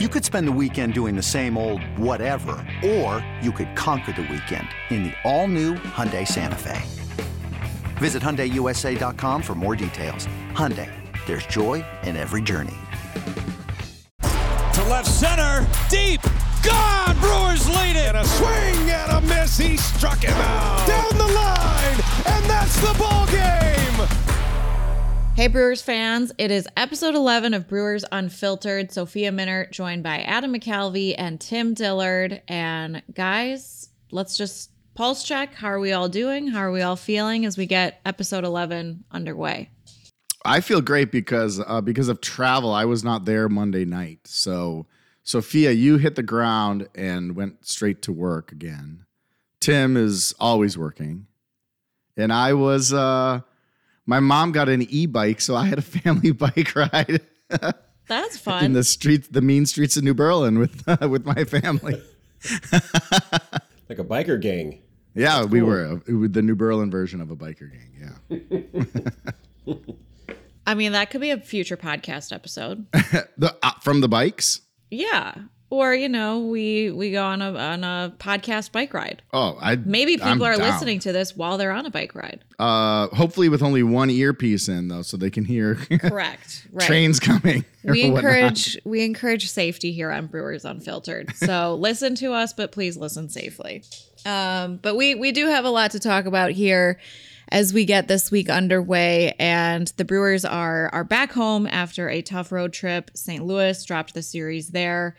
You could spend the weekend doing the same old whatever, or you could conquer the weekend in the all-new Hyundai Santa Fe. Visit HyundaiUSA.com for more details. Hyundai, there's joy in every journey. To left center, deep, gone! Brewers lead it! And a swing and a miss, he struck him out! Down the line, and that's the ball game! Hey, Brewers fans. It is episode 11 of Brewers Unfiltered. Sophia Minnaert joined by Adam McCalvy and Tim Dillard. And guys, let's just pulse check. How are we all doing? How are we all feeling as we get episode 11 underway? I feel great because uh, because of travel. I was not there Monday night. So, Sophia, you hit the ground and went straight to work again. Tim is always working. And I was uh my mom got an e-bike, so I had a family bike ride. That's fun. in the streets, the mean streets of New Berlin with uh, with my family. like a biker gang. Yeah, That's we cool. were uh, the New Berlin version of a biker gang. Yeah. I mean, that could be a future podcast episode. the uh, from the bikes. Yeah, or you know, we we go on a on a podcast bike ride. Oh, I maybe people I'm are down. listening to this while they're on a bike ride. Uh, hopefully with only one earpiece in though, so they can hear. Correct. Right. Trains coming. We encourage whatnot. we encourage safety here on Brewers Unfiltered. So listen to us, but please listen safely. Um, but we we do have a lot to talk about here as we get this week underway and the brewers are are back home after a tough road trip st louis dropped the series there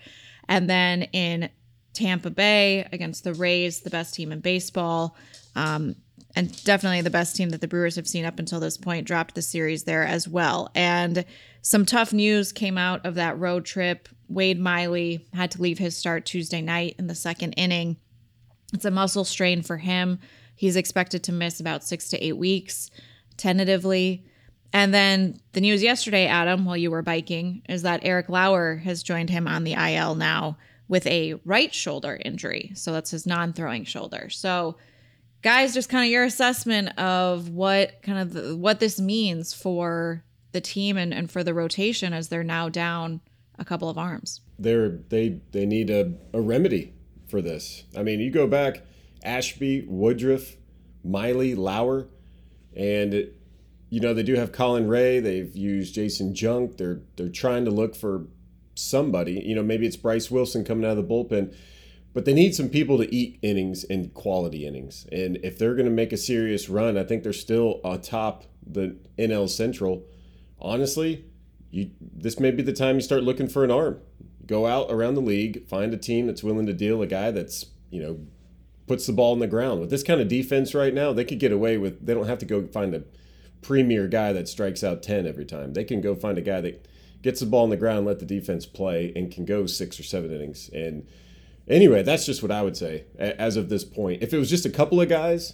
and then in Tampa Bay against the Rays, the best team in baseball. Um, and definitely the best team that the Brewers have seen up until this point, dropped the series there as well. And some tough news came out of that road trip. Wade Miley had to leave his start Tuesday night in the second inning. It's a muscle strain for him. He's expected to miss about six to eight weeks, tentatively. And then the news yesterday, Adam, while you were biking, is that Eric Lauer has joined him on the IL now with a right shoulder injury. So that's his non throwing shoulder. So, guys, just kind of your assessment of what kind of the, what this means for the team and, and for the rotation as they're now down a couple of arms. They're they they need a, a remedy for this. I mean, you go back Ashby, Woodruff, Miley, Lauer, and it, you know, they do have Colin Rea. They've used Janson Junk. They're they're trying to look for somebody. You know, maybe it's Bryse Wilson coming out of the bullpen, but they need some people to eat innings and quality innings. And if they're going to make a serious run, I think they're still atop the NL Central. Honestly, you this may be the time you start looking for an arm. Go out around the league, find a team that's willing to deal a guy that's you know puts the ball in the ground. With this kind of defense right now, they could get away with. They don't have to go find a premier guy that strikes out 10 every time. They can go find a guy that gets the ball on the ground, let the defense play, and can go six or seven innings. And anyway, that's just what I would say as of this point. If it was just a couple of guys,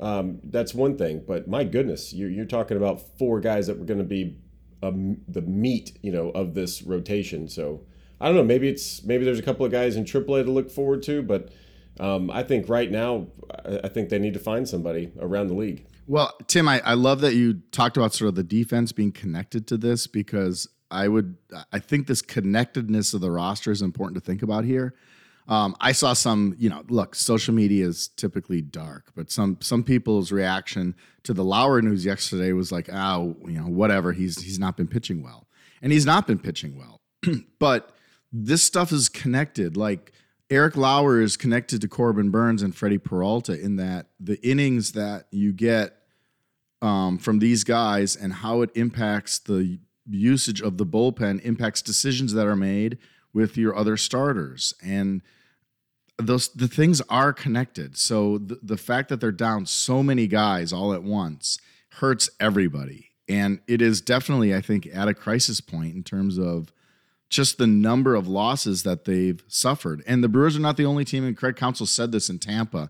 um, that's one thing. But my goodness, you're, you're talking about four guys that were going to be um, the meat, you know, of this rotation. So I don't know. Maybe it's maybe there's a couple of guys in AAA to look forward to, but um, I think right now, I think they need to find somebody around the league. Well, Tim, I, I love that you talked about sort of the defense being connected to this because I would I think this connectedness of the roster is important to think about here. Um, I saw some, you know, look, social media is typically dark, but some some people's reaction to the Lauer news yesterday was like, oh, you know, whatever. He's he's not been pitching well, and he's not been pitching well. but this stuff is connected. Like Eric Lauer is connected to Corbin Burnes and Freddie Peralta in that the innings that you get um, from these guys and how it impacts the usage of the bullpen impacts decisions that are made with your other starters and those the things are connected so the, the fact that they're down so many guys all at once hurts everybody and it is definitely i think at a crisis point in terms of just the number of losses that they've suffered. And the Brewers are not the only team, and Craig Counsell said this in Tampa.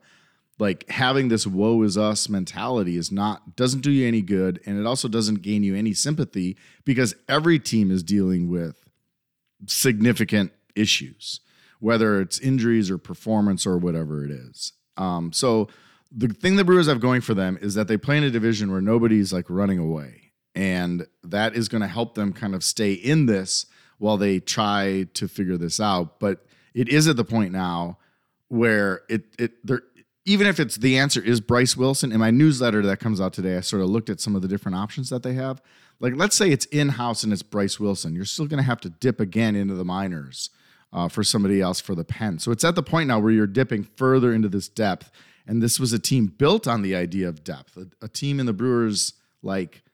Like having this woe is us mentality is not doesn't do you any good, and it also doesn't gain you any sympathy because every team is dealing with significant issues, whether it's injuries or performance or whatever it is. Um, so the thing the Brewers have going for them is that they play in a division where nobody's like running away, and that is going to help them kind of stay in this while they try to figure this out. But it is at the point now where it it there even if it's the answer is Bryse Wilson in my newsletter that comes out today, I sort of looked at some of the different options that they have. Like let's say it's in house and it's Bryse Wilson, you're still going to have to dip again into the minors uh, for somebody else for the pen. So it's at the point now where you're dipping further into this depth. And this was a team built on the idea of depth, a, a team in the Brewers like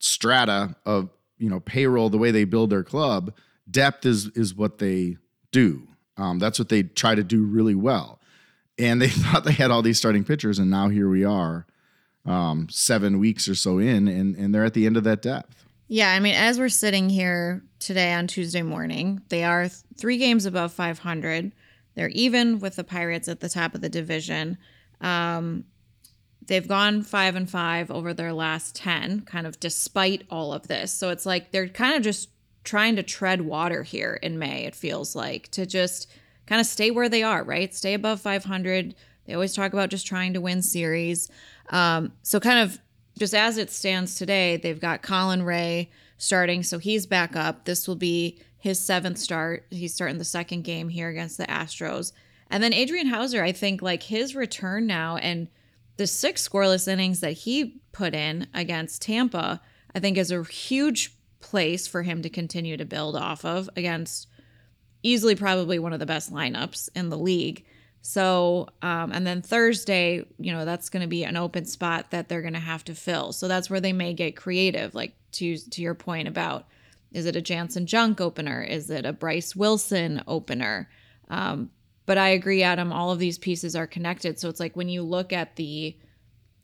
strata of you know payroll, the way they build their club. Depth is is what they do. Um, that's what they try to do really well. And they thought they had all these starting pitchers, and now here we are, um, seven weeks or so in, and and they're at the end of that depth. Yeah, I mean, as we're sitting here today on Tuesday morning, they are th- three games above 500. They're even with the Pirates at the top of the division. Um, they've gone five and five over their last 10, kind of despite all of this. So it's like they're kind of just trying to tread water here in May, it feels like, to just kind of stay where they are, right? Stay above 500. They always talk about just trying to win series. Um, so, kind of just as it stands today, they've got Colin Rea starting, so he's back up. This will be his seventh start. He's starting the second game here against the Astros. And then Adrian Houser, I think like his return now and the six scoreless innings that he put in against Tampa, I think is a huge place for him to continue to build off of against easily probably one of the best lineups in the league. So, um, and then Thursday, you know, that's going to be an open spot that they're going to have to fill. So that's where they may get creative, like to to your point about is it a Janson Junk opener? Is it a Bryse Wilson opener? Um, but I agree, Adam. All of these pieces are connected. So it's like when you look at the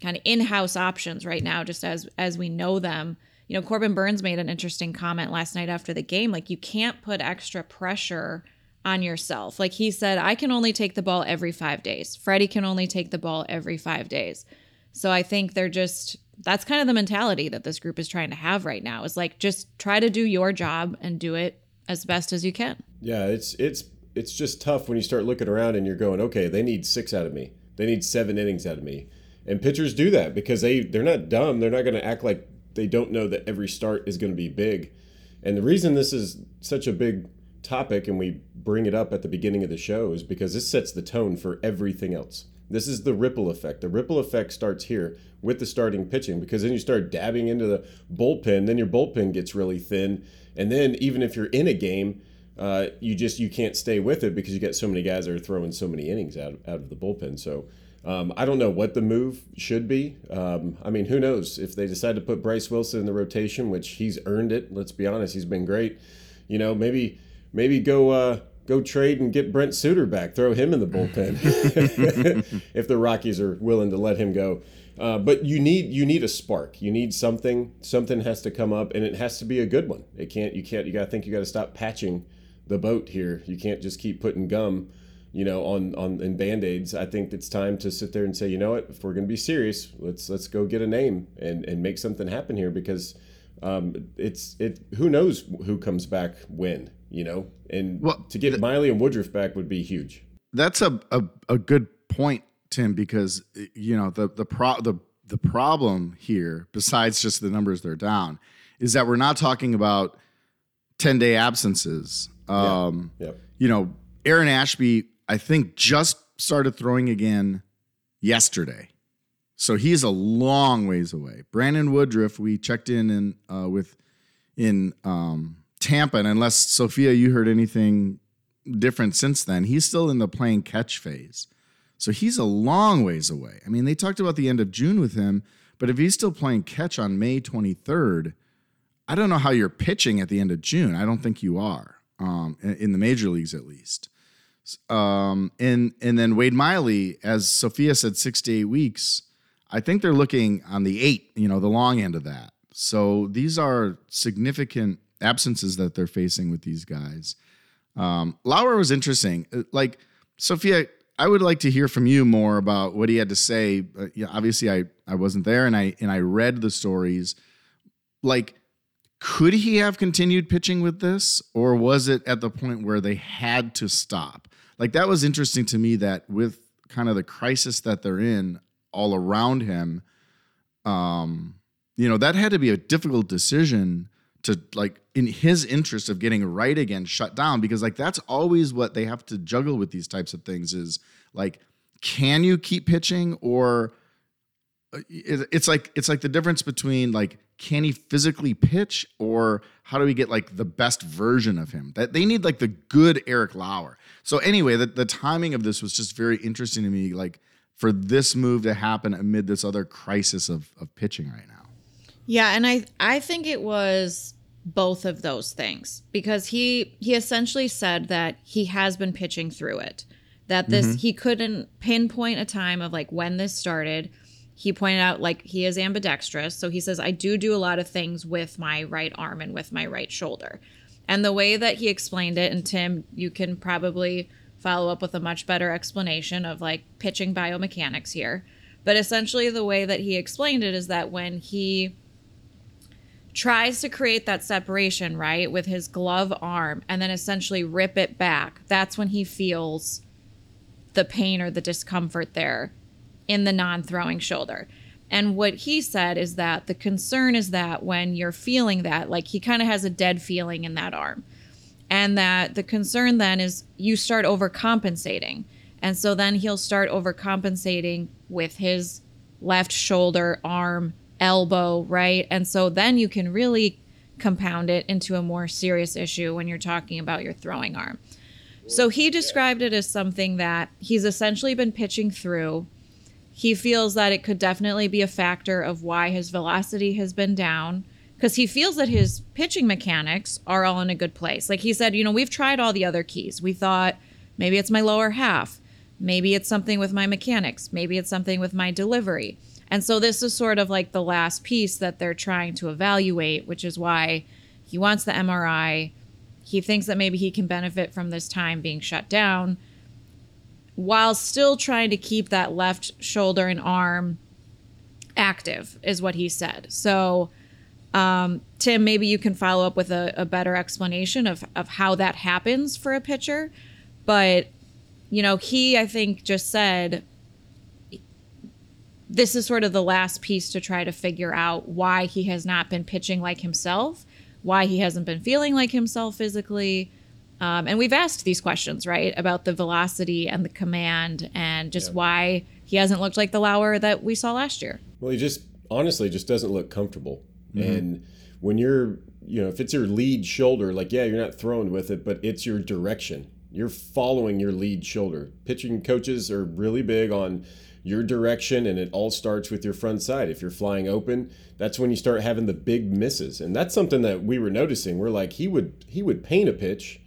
kind of in-house options right now, just as as we know them. You know, Corbin Burnes made an interesting comment last night after the game. Like you can't put extra pressure on yourself. Like he said, I can only take the ball every five days. Freddie can only take the ball every five days. So I think they're just that's kind of the mentality that this group is trying to have right now is like just try to do your job and do it as best as you can. Yeah, it's it's it's just tough when you start looking around and you're going, okay, they need six out of me. They need seven innings out of me. And pitchers do that because they they're not dumb. They're not going to act like they don't know that every start is going to be big. And the reason this is such a big topic and we bring it up at the beginning of the show is because this sets the tone for everything else. This is the ripple effect. The ripple effect starts here with the starting pitching because then you start dabbing into the bullpen, then your bullpen gets really thin, and then even if you're in a game, uh, you just you can't stay with it because you get so many guys that are throwing so many innings out out of the bullpen. So um, I don't know what the move should be. Um, I mean, who knows if they decide to put Bryse Wilson in the rotation, which he's earned it. Let's be honest, he's been great. You know, maybe maybe go uh, go trade and get Brent Suter back. Throw him in the bullpen if the Rockies are willing to let him go. Uh, but you need you need a spark. You need something. Something has to come up, and it has to be a good one. It can't. You can't. You got to think. You got to stop patching the boat here. You can't just keep putting gum, you know, on on in band aids. I think it's time to sit there and say, you know what, if we're going to be serious, let's let's go get a name and and make something happen here because um, it's it. Who knows who comes back when, you know, and Well, to get Miley and Woodruff back would be huge. That's a, a, a good point, Tim, because you know the the pro the the problem here, besides just the numbers they're down, is that we're not talking about ten day absences. Um, Yep. You know, Aaron Ashby, I think, just started throwing again yesterday, so he's a long ways away. Brandon Woodruff, we checked in in uh, with in um, Tampa, and unless Sophia, you heard anything different since then. He's still in the playing catch phase. So he's a long ways away. I mean, they talked about the end of June with him, but if he's still playing catch on May 23rd, I don't know how you're pitching at the end of June. I don't think you are, um, in, in the major leagues at least. Um, and and then Wade Miley, as Sophia said, six to eight weeks. I think they're looking on the eight, you know, the long end of that. So these are significant absences that they're facing with these guys. Um, Lauer was interesting. Uh, Like Sophia, I would like to hear from you more about what he had to say. Uh, yeah, obviously, I I wasn't there, and I and I read the stories. Like, could he have continued pitching with this, or was it at the point where they had to stop? Like that was interesting to me. That with kind of the crisis that they're in all around him, um, you know, that had to be a difficult decision to like in his interest of getting right again shut down because like that's always what they have to juggle with these types of things is like can you keep pitching or uh, it's like it's like the difference between like can he physically pitch or how do we get like the best version of him that they need like the good Eric Lauer so anyway the, the timing of this was just very interesting to me like for this move to happen amid this other crisis of, of pitching right now Yeah, and I I think it was both of those things because he he essentially said that he has been pitching through it. That this mm-hmm. he couldn't pinpoint a time of like when this started. He pointed out like he is ambidextrous, so he says I do do a lot of things with my right arm and with my right shoulder. And the way that he explained it and Tim, you can probably follow up with a much better explanation of like pitching biomechanics here. But essentially the way that he explained it is that when he tries to create that separation, right, with his glove arm and then essentially rip it back, that's when he feels the pain or the discomfort there in the non throwing shoulder. And what he said is that the concern is that when you're feeling that, like he kind of has a dead feeling in that arm. And that the concern then is you start overcompensating. And so then he'll start overcompensating with his left shoulder, arm, elbow, right? And so then you can really compound it into a more serious issue when you're talking about your throwing arm. So he described it as something that he's essentially been pitching through. He feels that it could definitely be a factor of why his velocity has been down because he feels that his pitching mechanics are all in a good place. Like he said, you know, we've tried all the other keys. We thought maybe it's my lower half, maybe it's something with my mechanics, maybe it's something with my delivery. And so this is sort of like the last piece that they're trying to evaluate, which is why he wants the MRI. He thinks that maybe he can benefit from this time being shut down while still trying to keep that left shoulder and arm active, is what he said. So, um, Tim, maybe you can follow up with a, a better explanation of, of how that happens for a pitcher. But, you know, he, I think, just said this is sort of the last piece to try to figure out why he has not been pitching like himself, why he hasn't been feeling like himself physically. Um, and we've asked these questions, right, about the velocity and the command and just why he hasn't looked like the Lauer that we saw last year. Well, he just honestly just doesn't look comfortable. And when you're, you know, if it's your lead shoulder, like yeah, you're not thrown with it, but it's your direction. You're following your lead shoulder. Pitching coaches are really big on your direction, and it all starts with your front side. If you're flying open, that's when you start having the big misses, and that's something that we were noticing. We're like, he would he would paint a pitch,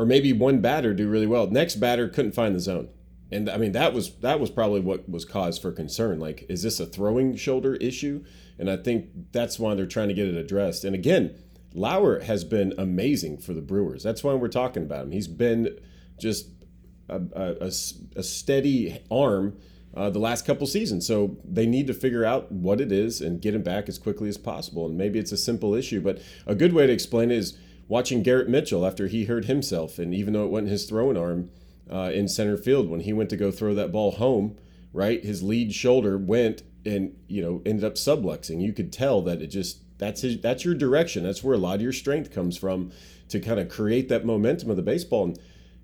or maybe one batter do really well. Next batter couldn't find the zone. And I mean that was that was probably what was cause for concern. Like, is this a throwing shoulder issue? And I think that's why they're trying to get it addressed. And again, Lauer has been amazing for the Brewers. That's why we're talking about him. He's been just a a steady arm uh, the last couple seasons. So they need to figure out what it is and get him back as quickly as possible. And maybe it's a simple issue, but a good way to explain it is watching Garrett Mitchell after he hurt himself. And even though it wasn't his throwing arm uh, in center field, when he went to go throw that ball home, right, his lead shoulder went and you know ended up subluxing. You could tell that it just that's his that's your direction. That's where a lot of your strength comes from to kind of create that momentum of the baseball. And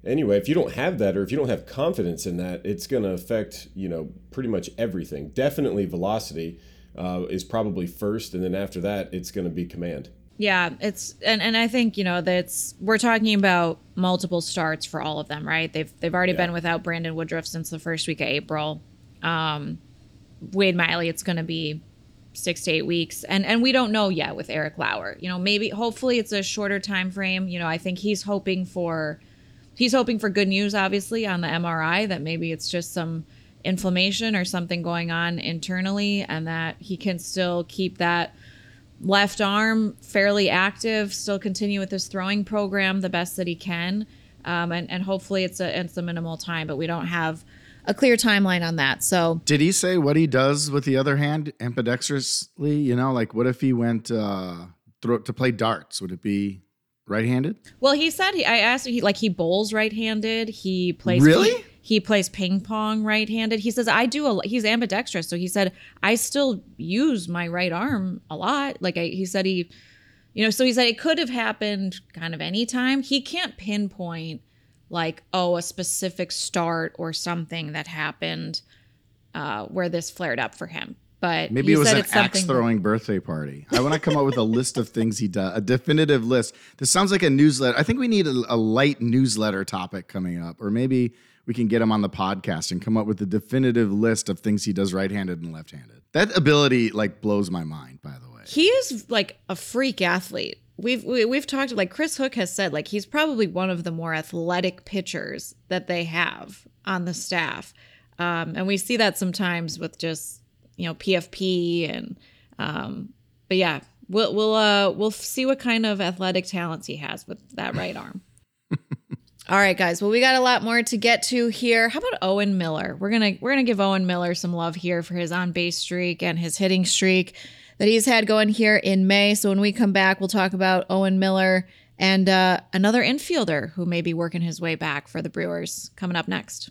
anyway, if you don't have that or if you don't have confidence in that, it's going to affect you know pretty much everything. Definitely velocity uh, is probably first, and then after that, it's going to be command. Yeah, it's and, and I think you know that's we're talking about multiple starts for all of them, right? They've they've already Yeah. been without Brandon Woodruff since the first week of April. Um, Wade Miley, it's going to be six to eight weeks, and and we don't know yet with Eric Lauer. You know, maybe hopefully it's a shorter time frame. You know, I think he's hoping for he's hoping for good news, obviously, on the MRI that maybe it's just some inflammation or something going on internally, and that he can still keep that left arm fairly active, still continue with his throwing program the best that he can. Um, and, and hopefully it's a it's a minimal time, but we don't have a clear timeline on that. So Did he say what he does with the other hand ambidextrously? You know, like what if he went uh, throw, to play darts? Would it be right-handed? well, he said he I asked he like he bowls right-handed. He plays Really? He plays ping pong right-handed. He says I do a he's ambidextrous, so he said I still use my right arm a lot. Like I, he said he you know, so he said it could have happened kind of anytime. He can't pinpoint like, oh, a specific start or something that happened uh, where this flared up for him. But Maybe it was an axe throwing birthday party. I want to come up with a list of things he does, a definitive list. This sounds like a newsletter. I think we need a, a light newsletter topic coming up, or maybe we can get him on the podcast and come up with a definitive list of things he does right-handed and left-handed. That ability like blows my mind. By the way, he is like a freak athlete. We've we, have we have talked like Chris Hook has said like he's probably one of the more athletic pitchers that they have on the staff, um, and we see that sometimes with just you know PFP and um, but yeah, we'll we'll uh we'll see what kind of athletic talents he has with that right arm. All right, guys. Well, we got a lot more to get to here. How about Owen Miller? We're gonna we're gonna give Owen Miller some love here for his on base streak and his hitting streak that he's had going here in May. So when we come back, we'll talk about Owen Miller and uh, another infielder who may be working his way back for the Brewers coming up next.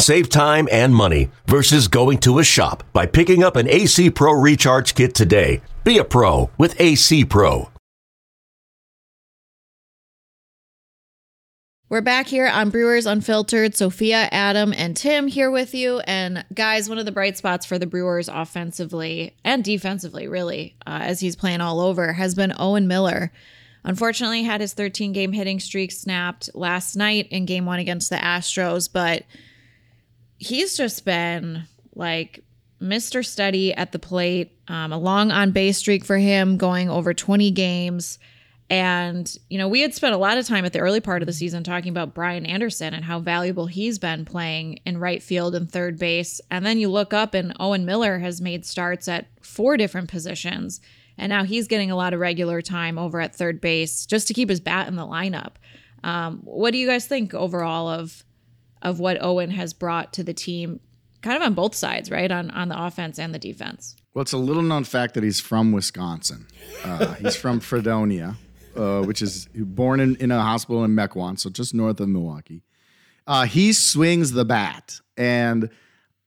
Save time and money versus going to a shop by picking up an AC Pro Recharge Kit today. Be a pro with AC Pro. We're back here on Brewers Unfiltered. Sophia, Adam, and Tim here with you. And guys, one of the bright spots for the Brewers offensively and defensively, really, uh, as he's playing all over, has been Owen Miller. Unfortunately, had his 13 game hitting streak snapped last night in game one against the Astros, but he's just been like Mr. Steady at the plate, um, a long on base streak for him, going over 20 games. And, you know, we had spent a lot of time at the early part of the season talking about Brian Anderson and how valuable he's been playing in right field and third base. And then you look up and Owen Miller has made starts at four different positions. And now he's getting a lot of regular time over at third base just to keep his bat in the lineup. Um, what do you guys think overall of of what Owen has brought to the team, kind of on both sides, right? On on the offense and the defense. Well, it's a little known fact that he's from Wisconsin. Uh, he's from Fredonia, uh, which is born in, in a hospital in Mequon, so just north of Milwaukee. Uh, he swings the bat. And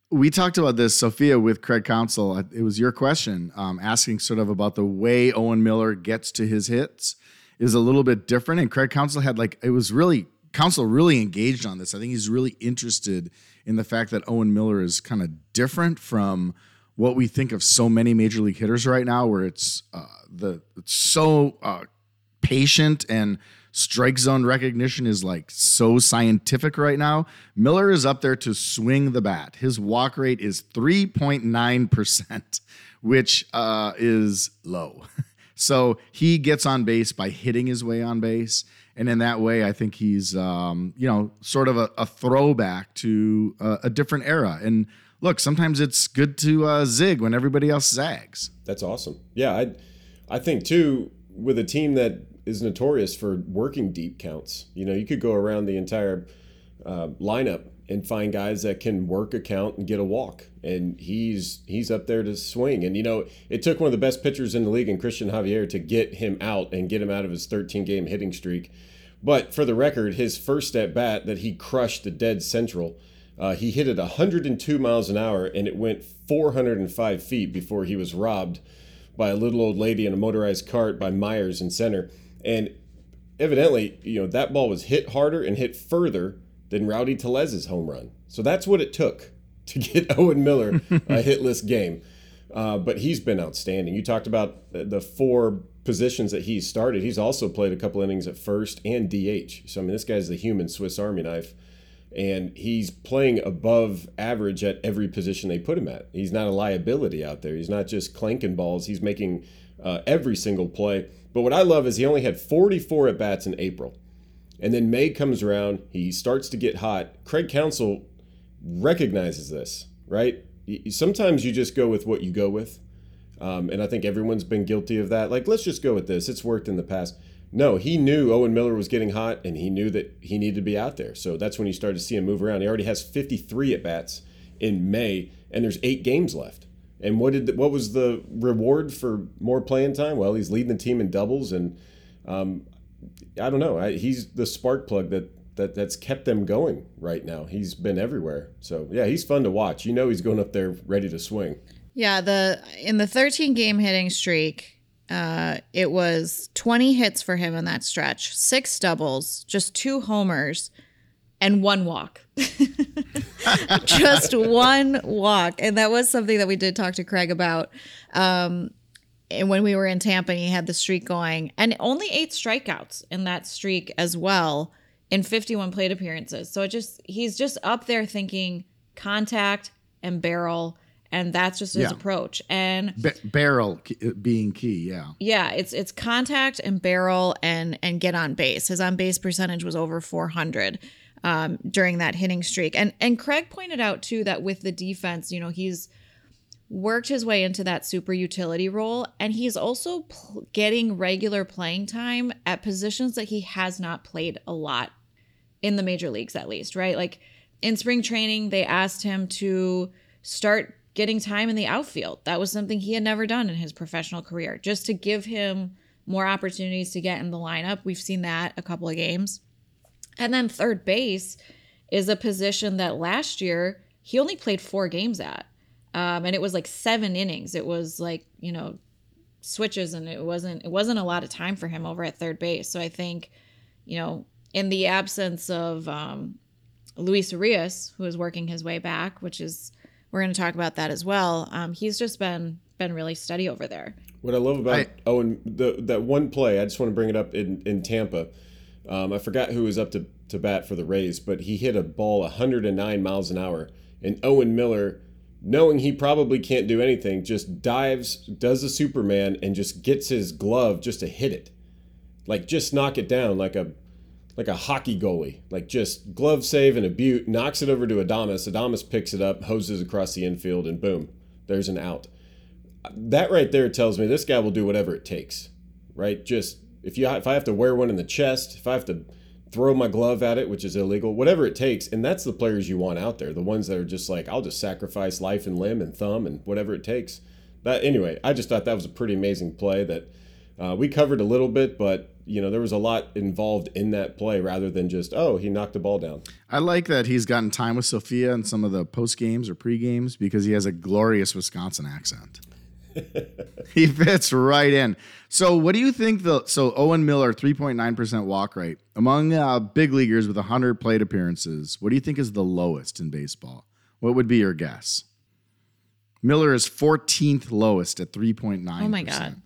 we talked about this, Sophia, with Craig Counsell. It was your question, um, asking sort of about the way Owen Miller gets to his hits is a little bit different. And Craig Counsell had like, it was really, Counsell really engaged on this. I think he's really interested in the fact that Owen Miller is kind of different from what we think of so many major league hitters right now, where it's uh, the it's so uh, patient and strike zone recognition is like so scientific right now. Miller is up there to swing the bat. His walk rate is 3.9%, which uh, is low. so he gets on base by hitting his way on base. And in that way, I think he's, um, you know, sort of a, a throwback to a, a, different era. And look, sometimes it's good to uh, zig when everybody else zags. That's awesome. Yeah, I, I think too, with a team that is notorious for working deep counts. You know, you could go around the entire uh, lineup and find guys that can work a count and get a walk, and he's he's up there to swing. And you know, it took one of the best pitchers in the league, in Cristian Javier, to get him out and get him out of his 13 game hitting streak. But for the record, his first at bat that he crushed the dead central. Uh, he hit it 102 miles an hour and it went 405 feet before he was robbed by a little old lady in a motorized cart by Meyers in center. And evidently, you know, that ball was hit harder and hit further than Rowdy Tellez's home run. So that's what it took to get Owen Miller a hitless game. Uh, but he's been outstanding. You talked about the four positions that he started. He's also played a couple innings at first and DH. So I mean, this guy's the human Swiss Army knife, and he's playing above average at every position they put him at. He's not a liability out there. He's not just clanking balls. He's making uh, every single play. But what I love is he only had 44 at bats in April. And then May comes around, he starts to get hot. Craig Counsell recognizes this, right? Sometimes you just go with what you go with. Um, and I think everyone's been guilty of that. Like, let's just go with this. It's worked in the past. No, he knew Owen Miller was getting hot, and he knew that he needed to be out there. So that's when you started to see him move around. He already has 53 at bats in May, and there's eight games left. And what did what was the reward for more playing time? Well, he's leading the team in doubles, and um, I don't know. I, he's the spark plug that that that's kept them going right now. He's been everywhere. So yeah, he's fun to watch. You know, he's going up there ready to swing. Yeah, the in the 13 game hitting streak, uh, it was 20 hits for him in that stretch, six doubles, just two homers, and one walk. just one walk, and that was something that we did talk to Craig about. Um, and when we were in Tampa, he had the streak going, and only eight strikeouts in that streak as well in 51 plate appearances. So it just he's just up there thinking contact and barrel and that's just his Yeah. approach. And Ba- barrel being key, yeah. yeah, it's it's contact and barrel and and get on base. His on base percentage was over 400 um, during that hitting streak. And and Craig pointed out too that with the defense, you know, he's worked his way into that super utility role and he's also pl- getting regular playing time at positions that he has not played a lot in the major leagues at least, right? Like in spring training, they asked him to start getting time in the outfield. That was something he had never done in his professional career, just to give him more opportunities to get in the lineup. We've seen that a couple of games. And then third base is a position that last year he only played four games at. Um, and it was like seven innings. It was like, you know, switches and it wasn't it wasn't a lot of time for him over at third base. So I think, you know, in the absence of um, Luis Urias, who is working his way back, which is we're going to talk about that as well. Um, he's just been been really steady over there. What I love about I- Owen, the that one play, I just want to bring it up in in Tampa. Um, I forgot who was up to, to bat for the Rays, but he hit a ball 109 miles an hour, and Owen Miller, knowing he probably can't do anything, just dives, does a Superman, and just gets his glove just to hit it, like just knock it down like a like a hockey goalie, like just glove save and a butte, knocks it over to Adames. Adames picks it up, hoses across the infield, and boom, there's an out that right there tells me this guy will do whatever it takes, right? Just if you if I have to wear one in the chest, if I have to throw my glove at it, which is illegal, whatever it takes, and that's the players you want out there, the ones that are just like I'll just sacrifice life and limb and thumb and whatever it takes. That anyway, I just thought that was a pretty amazing play that uh, we covered a little bit, but you know there was a lot involved in that play rather than just oh he knocked the ball down. I like that he's gotten time with Sophia in some of the post games or pre games because he has a glorious Wisconsin accent. he fits right in. So, what do you think? The so Owen Miller, three point nine percent walk rate among uh, big leaguers with hundred plate appearances. What do you think is the lowest in baseball? What would be your guess? Miller is fourteenth lowest at three point nine. Oh my god.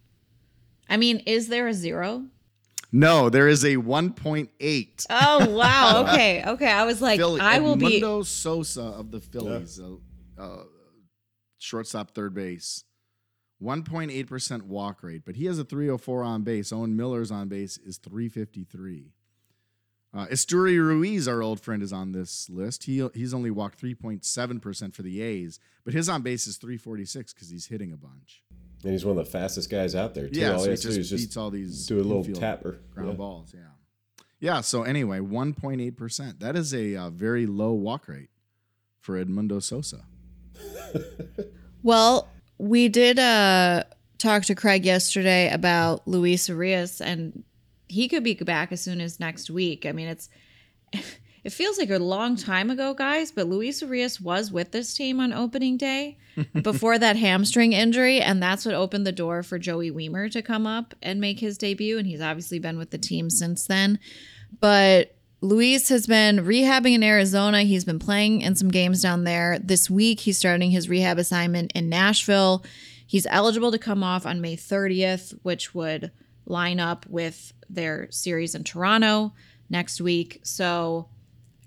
I mean, is there a zero? No, there is a one point eight. Oh wow. Okay. Okay. I was like, Philly, I will be. Edmundo Sosa of the Phillies, uh, uh, shortstop, third base, one point eight percent walk rate, but he has a three hundred four on base. Owen Miller's on base is three fifty three. Uh, Esteury Ruiz, our old friend, is on this list. He he's only walked three point seven percent for the A's, but his on base is three forty six because he's hitting a bunch. And he's one of the fastest guys out there too. Yeah, all so he he has to just beats all these do a little tapper. ground Yeah. balls. Yeah, yeah. So anyway, one point eight percent. That is a uh, very low walk rate for Edmundo Sosa. Well, we did uh talk to Craig yesterday about Luis Urias, and he could be back as soon as next week. I mean, it's it feels like a long time ago, guys, but Luis Urias was with this team on opening day before that hamstring injury, and that's what opened the door for Joey Wiemer to come up and make his debut. And he's obviously been with the team since then. But Luis has been rehabbing in Arizona. He's been playing in some games down there. This week, he's starting his rehab assignment in Nashville. He's eligible to come off on May 30th, which would line up with their series in Toronto next week. So,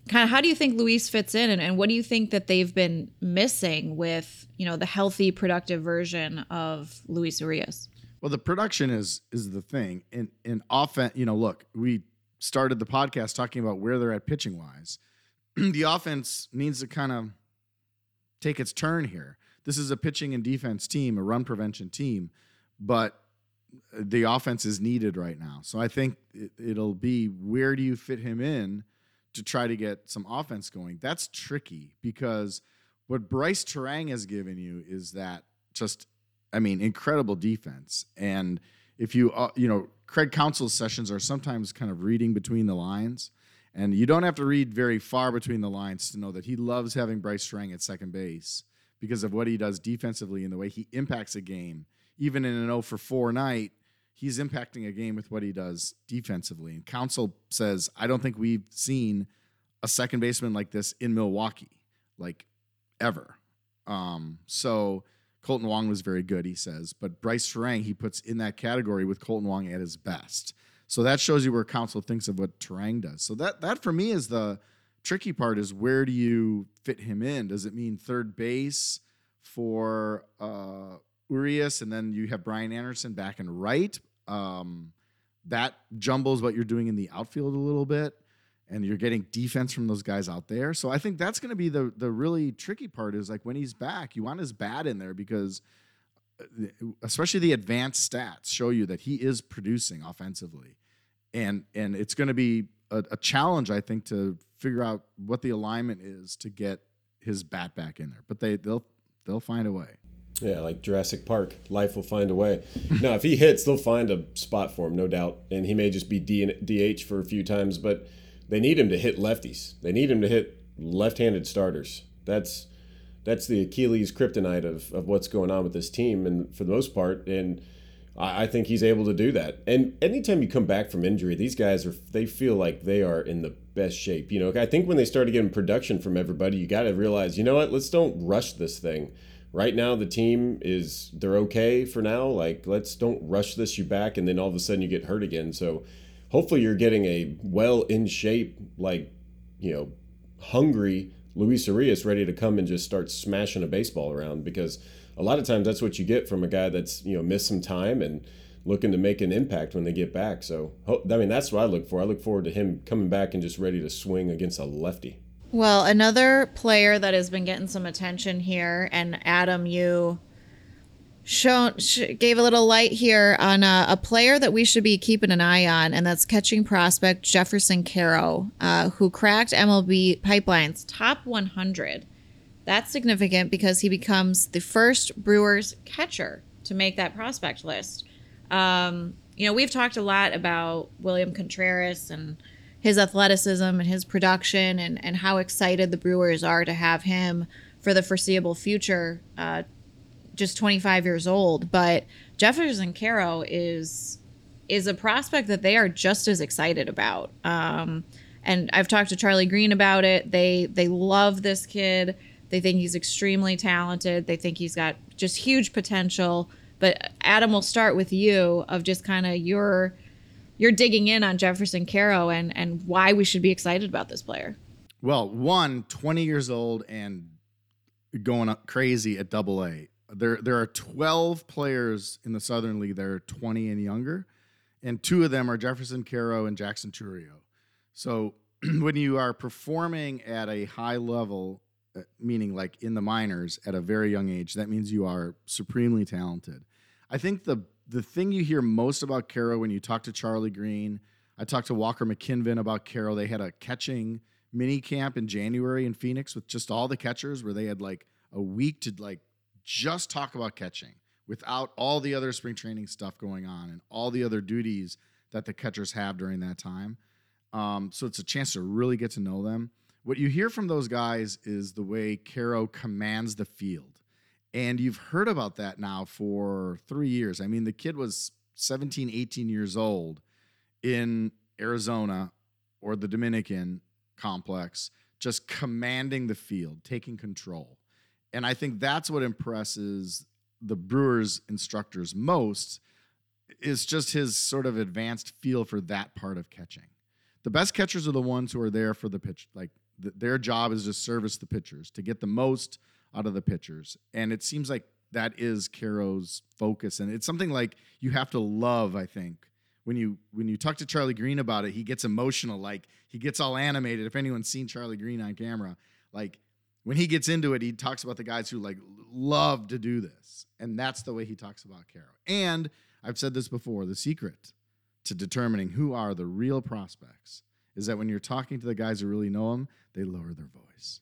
kind of, how do you think Luis fits in, and, and what do you think that they've been missing with you know the healthy, productive version of Luis Urias? Well, the production is is the thing. In in offense, you know, look, we started the podcast talking about where they're at pitching wise. the offense needs to kind of take its turn here. This is a pitching and defense team, a run prevention team, but the offense is needed right now. So I think it, it'll be where do you fit him in to try to get some offense going? That's tricky because what Brice Turang has given you is that just, I mean, incredible defense. And if you, uh, you know, Craig Counsell's sessions are sometimes kind of reading between the lines. And you don't have to read very far between the lines to know that he loves having Brice Turang at second base because of what he does defensively and the way he impacts a game. Even in an 0 for 4 night, he's impacting a game with what he does defensively. And Counsell says, I don't think we've seen a second baseman like this in Milwaukee, like ever. Um, so Kolten Wong was very good, he says, but Brice Turang he puts in that category with Kolten Wong at his best. So that shows you where Counsell thinks of what Turang does. So that that for me is the tricky part is where do you fit him in? Does it mean third base for uh, Urias and then you have Brian Anderson back and right? Um, that jumbles what you're doing in the outfield a little bit, and you're getting defense from those guys out there. So I think that's going to be the the really tricky part. Is like when he's back, you want his bat in there because, uh, especially the advanced stats show you that he is producing offensively, and and it's going to be a, a challenge I think to figure out what the alignment is to get his bat back in there. But they they'll they'll find a way. Yeah, like Jurassic Park, life will find a way. now, if he hits, they'll find a spot for him, no doubt. And he may just be D- DH for a few times, but they need him to hit lefties. They need him to hit left-handed starters. That's that's the Achilles kryptonite of, of what's going on with this team, and for the most part, and I, I think he's able to do that. And anytime you come back from injury, these guys are they feel like they are in the best shape. You know, I think when they started getting production from everybody, you got to realize, you know what? Let's don't rush this thing right now the team is they're okay for now. Like let's don't rush this you back and then all of a sudden you get hurt again. So hopefully you're getting a well in shape, like, you know, hungry Luis Urias ready to come and just start smashing a baseball around because a lot of times that's what you get from a guy that's, you know, missed some time and looking to make an impact when they get back. So, I mean, that's what I look for. I look forward to him coming back and just ready to swing against a lefty. Well, another player that has been getting some attention here, and Adam, you shown sh- gave a little light here on a, a, player that we should be keeping an eye on, and that's catching prospect Jefferson Quero, uh, who cracked MLB Pipeline's top 100. That's significant because he becomes the first Brewers catcher to make that prospect list. Um, you know, we've talked a lot about William Contreras and his athleticism and his production and, and how excited the Brewers are to have him for the foreseeable future, uh, just 25 years old. But Jefferson Quero is is a prospect that they are just as excited about. Um, and I've talked to Charlie Greene about it. They they love this kid. They think he's extremely talented. They think he's got just huge potential. But Adam, will start with you of just kind of your you're digging in on Jefferson Quero and and why we should be excited about this player. Well, one, 20 years old and going up crazy at double A. There there are 12 players in the Southern League that are 20 and younger, and two of them are Jefferson Quero and Jackson Chourio. So when you are performing at a high level, uh, meaning like in the minors at a very young age, that means you are supremely talented. I think the the thing you hear most about Quero when you talk to Charlie Greene, I talked to Walker McKinven about Quero. They had a catching mini camp in January in Phoenix with just all the catchers where they had like a week to like just talk about catching without all the other spring training stuff going on and all the other duties that the catchers have during that time. Um, so it's a chance to really get to know them. What you hear from those guys is the way Quero commands the field. And you've heard about that now for three years. I mean, the kid was 17, 18 years old in Arizona or the Dominican complex, just commanding the field, taking control. And I think that's what impresses the Brewers instructors most is just his sort of advanced feel for that part of catching. The best catchers are the ones who are there for the pitch. Like th- their job is to service the pitchers, to get the most out of the pitchers. And it seems like that is Quero's focus. And it's something like you have to love, I think. When you when you talk to Charlie Greene about it, he gets emotional, like he gets all animated. If anyone's seen Charlie Greene on camera, like when he gets into it, he talks about the guys who like love to do this. And that's the way he talks about Quero. And I've said this before the secret to determining who are the real prospects is that when you're talking to the guys who really know them, they lower their voice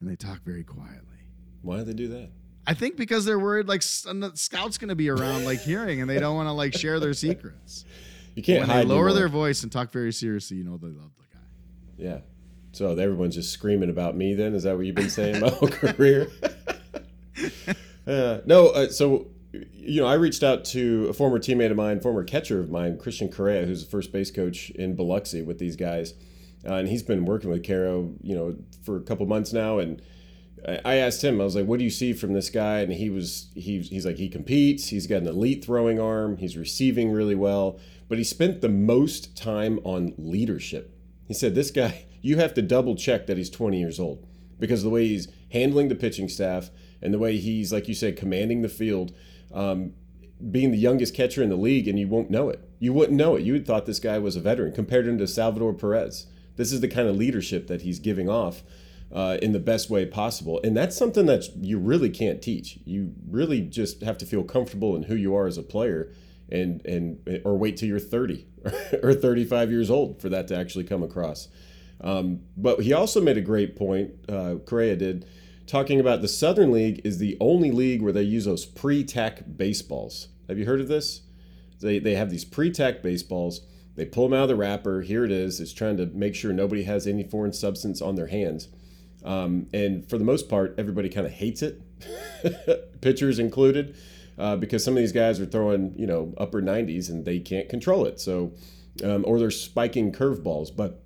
and they talk very quietly. Why do they do that? I think because they're worried like s- uh, scout's going to be around like hearing and they don't want to like share their secrets. You can't when they lower anymore. their voice and talk very seriously, you know they love the guy. Yeah. So everyone's just screaming about me. Then is that what you've been saying my whole career? uh, no. Uh, so you know, I reached out to a former teammate of mine, former catcher of mine, Christian Correa, who's the first base coach in Biloxi with these guys, uh, and he's been working with Quero, you know, for a couple months now, and. I- asked him. I was like, "What do you see from this guy?" And he was he, he's like, he competes. He's got an elite throwing arm. He's receiving really well, but he spent the most time on leadership. He said, "This guy, you have to double check that he's 20 years old because the way he's handling the pitching staff and the way he's, like you said, commanding the field, um, being the youngest catcher in the league, and you won't know it. You wouldn't know it. You would thought this guy was a veteran. Compared him to Salvador Perez. This is the kind of leadership that he's giving off." Uh, in the best way possible, and that's something that you really can't teach. You really just have to feel comfortable in who you are as a player, and and or wait till you're 30 or 35 years old for that to actually come across. Um, but he also made a great point. Uh, Correa did, talking about the Southern League is the only league where they use those pre-tack baseballs. Have you heard of this? They they have these pre-tack baseballs. They pull them out of the wrapper. Here it is. It's trying to make sure nobody has any foreign substance on their hands. Um, and for the most part, everybody kind of hates it, pitchers included, uh, because some of these guys are throwing, you know, upper 90s and they can't control it. So, um, or they're spiking curveballs. But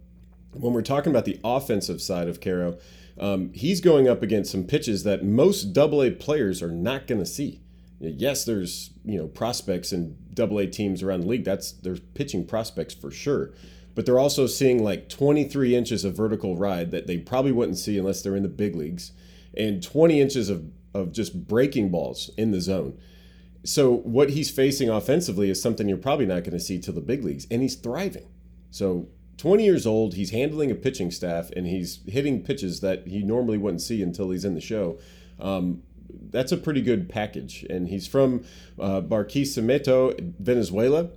when we're talking about the offensive side of Quero, um, he's going up against some pitches that most Double A players are not going to see. Yes, there's you know prospects and Double A teams around the league. That's there's pitching prospects for sure, but they're also seeing like 23 inches of vertical ride that they probably wouldn't see unless they're in the big leagues, and 20 inches of of just breaking balls in the zone. So what he's facing offensively is something you're probably not going to see till the big leagues, and he's thriving. So 20 years old, he's handling a pitching staff, and he's hitting pitches that he normally wouldn't see until he's in the show. Um, that's a pretty good package, and he's from uh, Barquisimeto, Venezuela.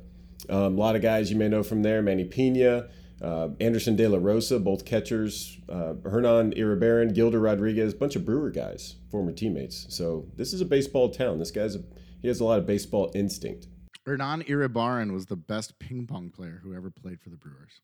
Um, a lot of guys you may know from there: Manny Pena, uh, Anderson De La Rosa, both catchers, uh, Hernan Iribarren, Gilder Rodriguez, bunch of Brewer guys, former teammates. So this is a baseball town. This guy's a, he has a lot of baseball instinct. Hernan Iribarren was the best ping pong player who ever played for the Brewers.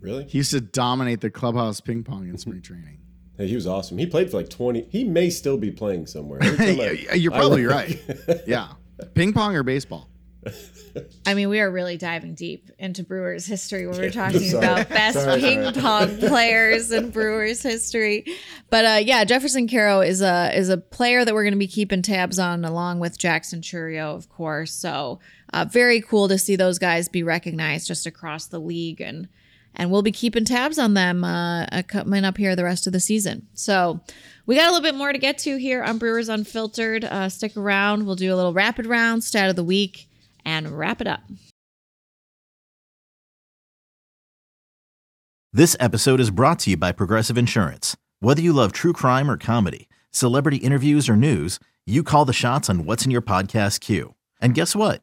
Really? He used to dominate the clubhouse ping pong in spring training. Hey, he was awesome. He played for like 20. He may still be playing somewhere. I- You're probably look- right. Yeah. Ping pong or baseball? I mean, we are really diving deep into Brewers history when we're talking sorry. about best Sorry, ping sorry. pong players in Brewers history. But uh, yeah, Jefferson Quero is a is a player that we're going to be keeping tabs on, along with Jackson Chourio, of course. So uh, very cool to see those guys be recognized just across the league, and and we'll be keeping tabs on them uh, coming up here the rest of the season. So. We got a little bit more to get to here on Brewers Unfiltered. Uh, stick around. We'll do a little rapid round, stat of the week, and wrap it up. This episode is brought to you by Progressive Insurance. Whether you love true crime or comedy, celebrity interviews or news, you call the shots on what's in your podcast queue. And guess what?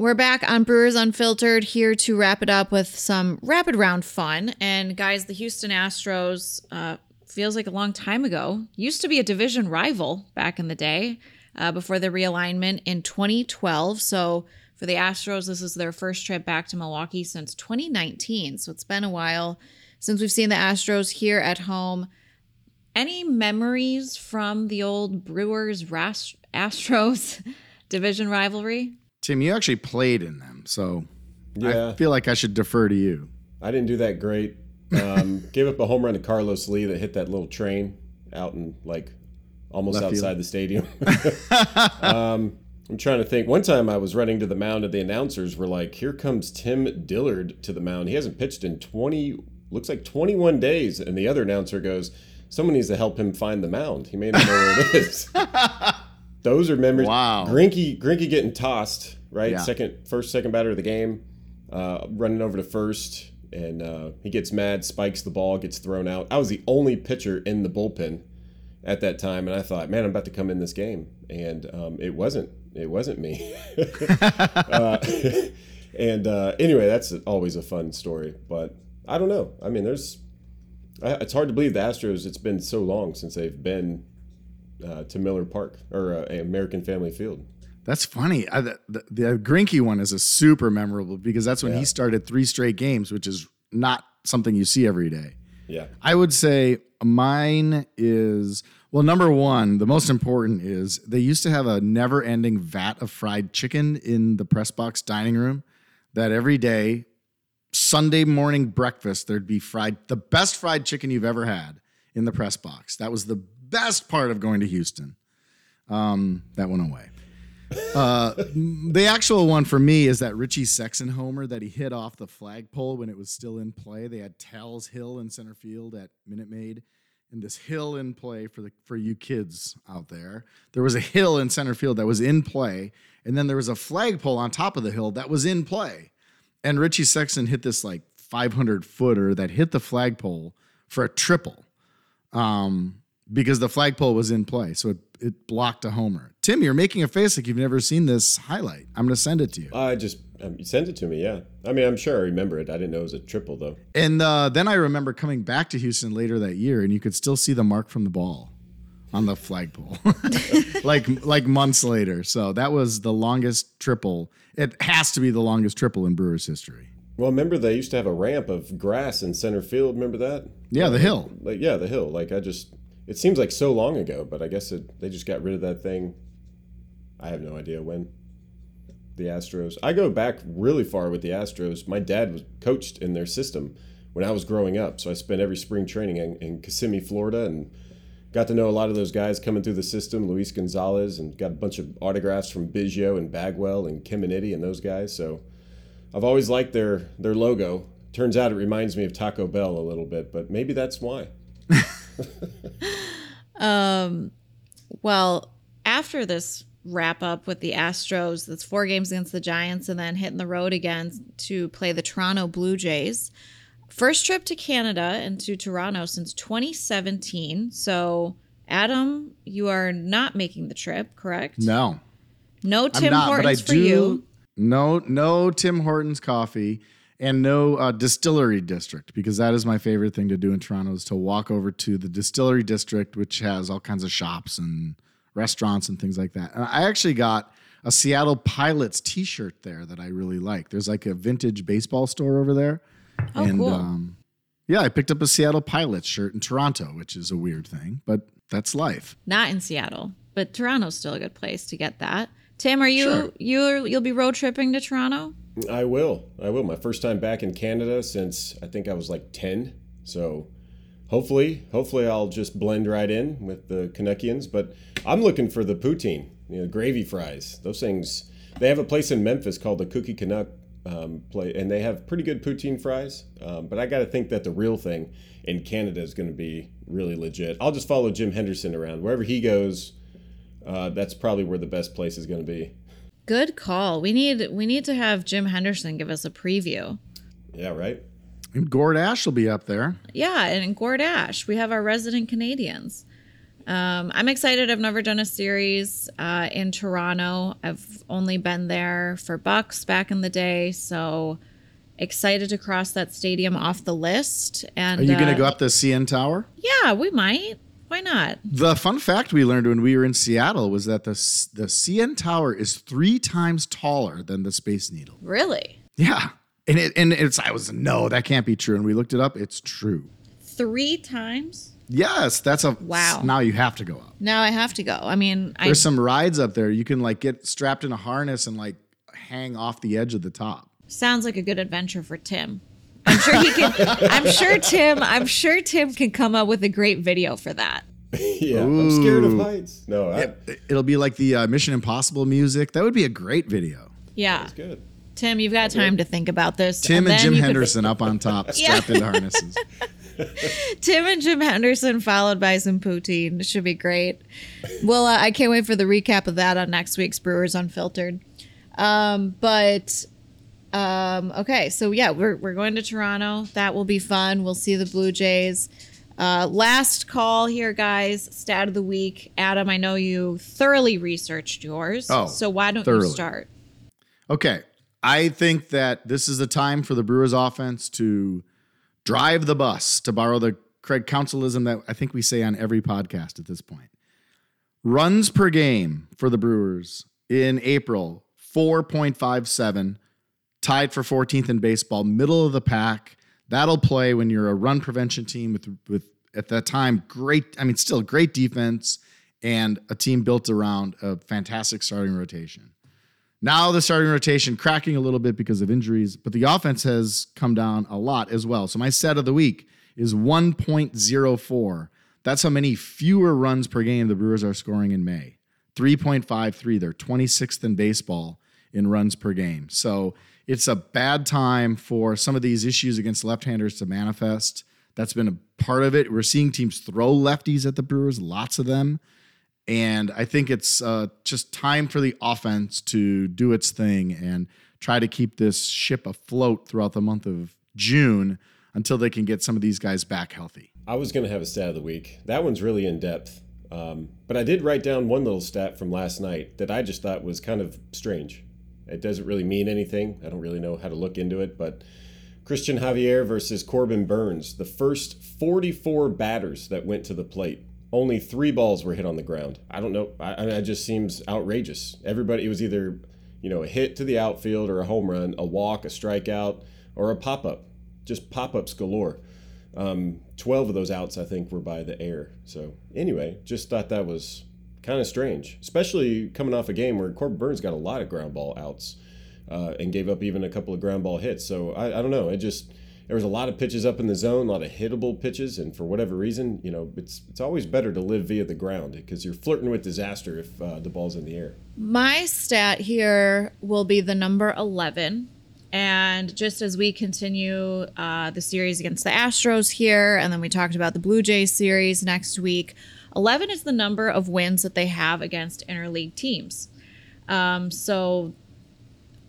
We're back on Brewers Unfiltered here to wrap it up with some rapid round fun. And guys, the Houston Astros uh, feels like a long time ago. Used to be a division rival back in the day uh, before the realignment in 2012. So for the Astros, this is their first trip back to Milwaukee since 2019. So it's been a while since we've seen the Astros here at home. Any memories from the old Brewers Astros division rivalry? Tim, you actually played in them, so Yeah. I feel like I should defer to you. I didn't do that great. Um, gave up a home run to Carlos Lee that hit that little train out in like almost Left field. outside the stadium. um, I'm trying to think. One time I was running to the mound, and the announcers were like, "Here comes Tim Dillard to the mound. He hasn't pitched in 20, looks like 21 days." And the other announcer goes, "Someone needs to help him find the mound. He may not know where it is." Those are memories. Wow. Greinke, Greinke getting tossed right, Yeah. second, first, second batter of the game, uh, running over to first, and uh, he gets mad, spikes the ball, gets thrown out. I was the only pitcher in the bullpen at that time, and I thought, man, I'm about to come in this game, and um, it wasn't. It wasn't me. uh, and uh, anyway, that's always a fun story. But I don't know. I mean, there's. It's hard to believe the Astros. It's been so long since they've been uh, to Miller Park or uh, American Family Field. That's funny. I, the, the, the Greinke one is a super memorable because that's when Yeah. he started three straight games, which is not something you see every day. Yeah. I would say mine is well, number one, the most important is they used to have a never ending vat of fried chicken in the press box dining room that every day, Sunday morning breakfast, there'd be fried, the best fried chicken you've ever had in the press box. That was the best part of going to Houston. Um, that went away. Uh, the actual one for me is that Richie Sexson homer that he hit off the flagpole when it was still in play. They had Tal's Hill in center field at Minute Maid, and this hill in play for the for you kids out there. There was a hill in center field that was in play, and then there was a flagpole on top of the hill that was in play. And Richie Sexson hit this like 500 footer that hit the flagpole for a triple um, because the flagpole was in play. So it, it blocked a homer. Tim, you're making a face like you've never seen this highlight. I'm going to send it to you. I just um, you sent it to me. Yeah. I mean, I'm sure I remember it. I didn't know it was a triple though. And uh, then I remember coming back to Houston later that year, and you could still see the mark from the ball on the flagpole, like like months later. So that was the longest triple. It has to be the longest triple in Brewers history. Well, remember they used to have a ramp of grass in center field. Remember that? Yeah, the hill. Like yeah, the hill. Like I just, it seems like so long ago, but I guess it, they just got rid of that thing. I have no idea when. The Astros. I go back really far with the Astros. My dad was coached in their system when I was growing up, so I spent every spring training in, in Kissimmee, Florida, and got to know a lot of those guys coming through the system. Luis Gonzalez, and got a bunch of autographs from Biggio and Bagwell and Caminiti and those guys. So I've always liked their their logo. Turns out it reminds me of Taco Bell a little bit, but maybe that's why. Um, well, after this wrap up with the Astros, that's four games against the Giants, and then hitting the road again to play the Toronto Blue Jays. First trip to Canada and to Toronto since 2017. So, Adam, you are not making the trip, correct? No, No I'm Tim not, but I Hortons for do. you. No, no Tim Hortons coffee and no uh, distillery district because that is my favorite thing to do in Toronto is to walk over to the distillery district, which has all kinds of shops and restaurants and things like that. And I actually got a Seattle Pilots T-shirt there that I really like. There's like a vintage baseball store over there, Oh, and cool. um, yeah, I picked up a Seattle Pilots shirt in Toronto, which is a weird thing, but that's life. not in Seattle, but Toronto's still a good place to get that. Tim, are you Sure. you you'll be road tripping to Toronto? I will. I will. My first time back in Canada since I think I was like 10. So hopefully, hopefully I'll just blend right in with the Canuckians. But I'm looking for the poutine, you know, gravy fries. Those things. They have a place in Memphis called the Cookie Canuck um, play, and they have pretty good poutine fries. Um, but I got to think that the real thing in Canada is going to be really legit. I'll just follow Jim Henderson around wherever he goes. Uh, that's probably where the best place is going to be. Good call. We need we need to have Jim Henderson give us a preview. Yeah, right. And Gord Ash will be up there. Yeah, and in Gord Ash, we have our resident Canadians. Um, I'm excited. I've never done a series uh, in Toronto. I've only been there for Bucks back in the day, so excited to cross that stadium off the list. And Are you going uh, to go up the CN Tower? Yeah, we might. Why not? The fun fact we learned when we were in Seattle was that the the CN Tower is three times taller than the Space Needle. Really? Yeah, and it and it's I was no that can't be true, and we looked it up. It's true. Three times? Yes, that's a Wow. Now you have to go up. Now I have to go. I mean, I There's some rides up there. You can like get strapped in a harness and like hang off the edge of the top. Sounds like a good adventure for Tim. I'm sure he can. I'm sure Tim. I'm sure Tim can come up with a great video for that. yeah, I'm scared of heights. No, I, It'll be like the uh, Mission Impossible music. That would be a great video. Yeah. it's good. Tim, you've got time to think about this. Tim and, then Jim you could- Henderson up on top, strapped into harnesses. Tim and Jim Henderson, followed by some poutine. Should be great. Well, uh, I can't wait for the recap of that on next week's Brewers Unfiltered. Um, but um, okay, so yeah, we're we're going to Toronto. That will be fun. We'll see the Blue Jays. Uh, last call here, guys. Stat of the week. Adam, I know you thoroughly researched yours. Oh, so why don't you start? Okay. I think that this is the time for the Brewers offense to drive the bus, to borrow the Craig Counsellism that I think we say on every podcast at this point. Runs per game for the Brewers in April, 4.57, tied for 14th in baseball, middle of the pack. That'll play when you're a run prevention team with with at that time great, I mean still great defense and a team built around a fantastic starting rotation. Now the starting rotation cracking a little bit because of injuries, but the offense has come down a lot as well. So my set of the week is 1.04. That's how many fewer runs per game the Brewers are scoring in May. 3.53. They're 26th in baseball in runs per game. So it's a bad time for some of these issues against left-handers to manifest. That's been a part of it. We're seeing teams throw lefties at the Brewers, lots of them. And I think it's uh, just time for the offense to do its thing and try to keep this ship afloat throughout the month of June until they can get some of these guys back healthy. I was going to have a stat of the week. That one's really in depth. Um, but I did write down one little stat from last night that I just thought was kind of strange. It doesn't really mean anything. I don't really know how to look into it, but Cristian Javier versus Corbin Burnes, the first 44 batters that went to the plate. Only three balls were hit on the ground. I don't know. I, I mean, it just seems outrageous. Everybody, it was either, you know, a hit to the outfield or a home run, a walk, a strikeout, or a pop up. Just pop ups galore. Um, 12 of those outs, I think, were by the air. So, anyway, just thought that was kind of strange, especially coming off a game where Corbin Burnes got a lot of ground ball outs uh, and gave up even a couple of ground ball hits. So, I, I don't know. It just, there was a lot of pitches up in the zone, a lot of hittable pitches, and for whatever reason, you know, it's it's always better to live via the ground because you're flirting with disaster if uh, the ball's in the air. My stat here will be the number 11. And just as we continue uh, the series against the Astros here, and then we talked about the Blue Jays series next week, 11 is the number of wins that they have against interleague teams. Um, so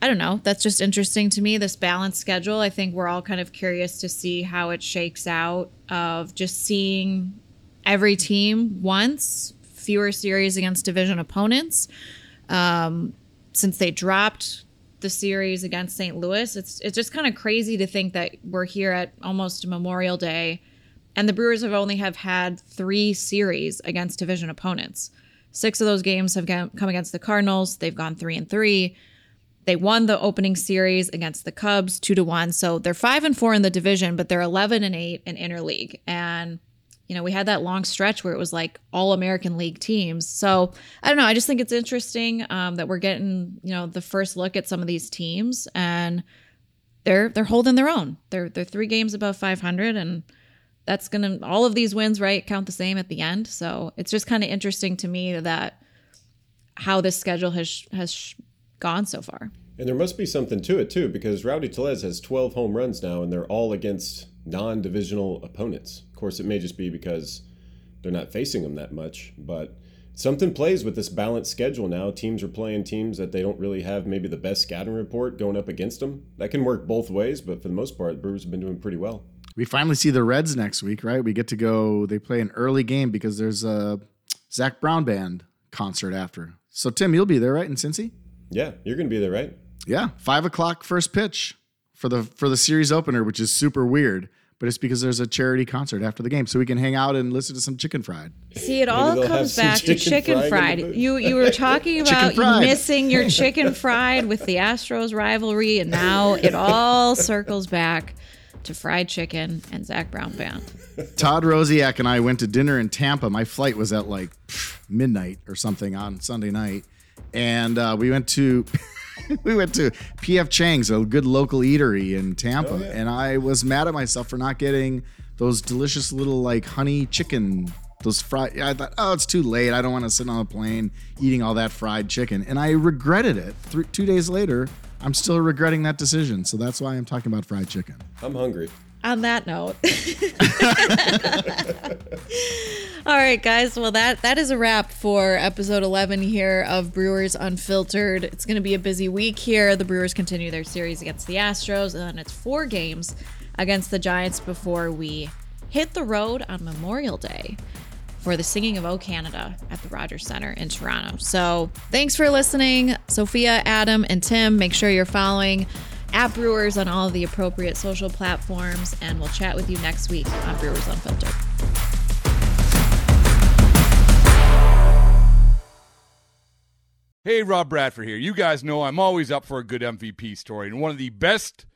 I don't know. That's just interesting to me. This balanced schedule. I think we're all kind of curious to see how it shakes out of just seeing every team once, fewer series against division opponents. Um, since they dropped the series against St. Louis, it's it's just kind of crazy to think that we're here at almost Memorial Day, and the Brewers have only have had three series against division opponents. Six of those games have come against the Cardinals. They've gone three and three. They won the opening series against the Cubs two to one. So they're five and four in the division, but they're eleven and eight in interleague. And you know, we had that long stretch where it was like all American League teams. So I don't know. I just think it's interesting um, that we're getting you know the first look at some of these teams, and they're they're holding their own. They're they're three games above five hundred, and that's gonna all of these wins right count the same at the end. So it's just kind of interesting to me that how this schedule has has gone so far. And there must be something to it too, because Rowdy Tellez has 12 home runs now, and they're all against non-divisional opponents. Of course, it may just be because they're not facing them that much, but something plays with this balanced schedule now. Teams are playing teams that they don't really have maybe the best scouting report going up against them. That can work both ways, but for the most part, the Brewers have been doing pretty well. We finally see the Reds next week, right? We get to go. They play an early game because there's a Zac Brown band concert after. So Tim, you'll be there, right, in Cincy? Yeah, you're going to be there, right? Yeah, five o'clock first pitch for the for the series opener, which is super weird. But it's because there's a charity concert after the game, so we can hang out and listen to some chicken fried. See, it all comes some back to chicken chicken fried fried. You you were talking about missing your chicken fried with the Astros rivalry, and now it all circles back to fried chicken and Zac Brown band. Todd Rosiak and I went to dinner in Tampa. My flight was at like midnight or something on Sunday night, and uh, we went to we went to PF Chang's, a good local eatery in Tampa, and I was mad at myself for not getting those delicious little like honey chicken those fried. I thought, oh, it's too late. I don't want to sit on a plane eating all that fried chicken, and I regretted it. Three, two days later, I'm still regretting that decision. So that's why I'm talking about fried chicken. I'm hungry. On that note. All right, guys. Well, that that is a wrap for episode 11 here of Brewers Unfiltered. It's going to be a busy week here. The Brewers continue their series against the Astros, and then it's four games against the Giants before we hit the road on Memorial Day for the Singing of O Canada at the Rogers Center in Toronto. So, thanks for listening, Sophia, Adam, and Tim. Make sure you're following at Brewers on all the appropriate social platforms, and we'll chat with you next week on Brewers Unfiltered. Hey, Rob Bradford here. You guys know I'm always up for a good MVP story, and one of the best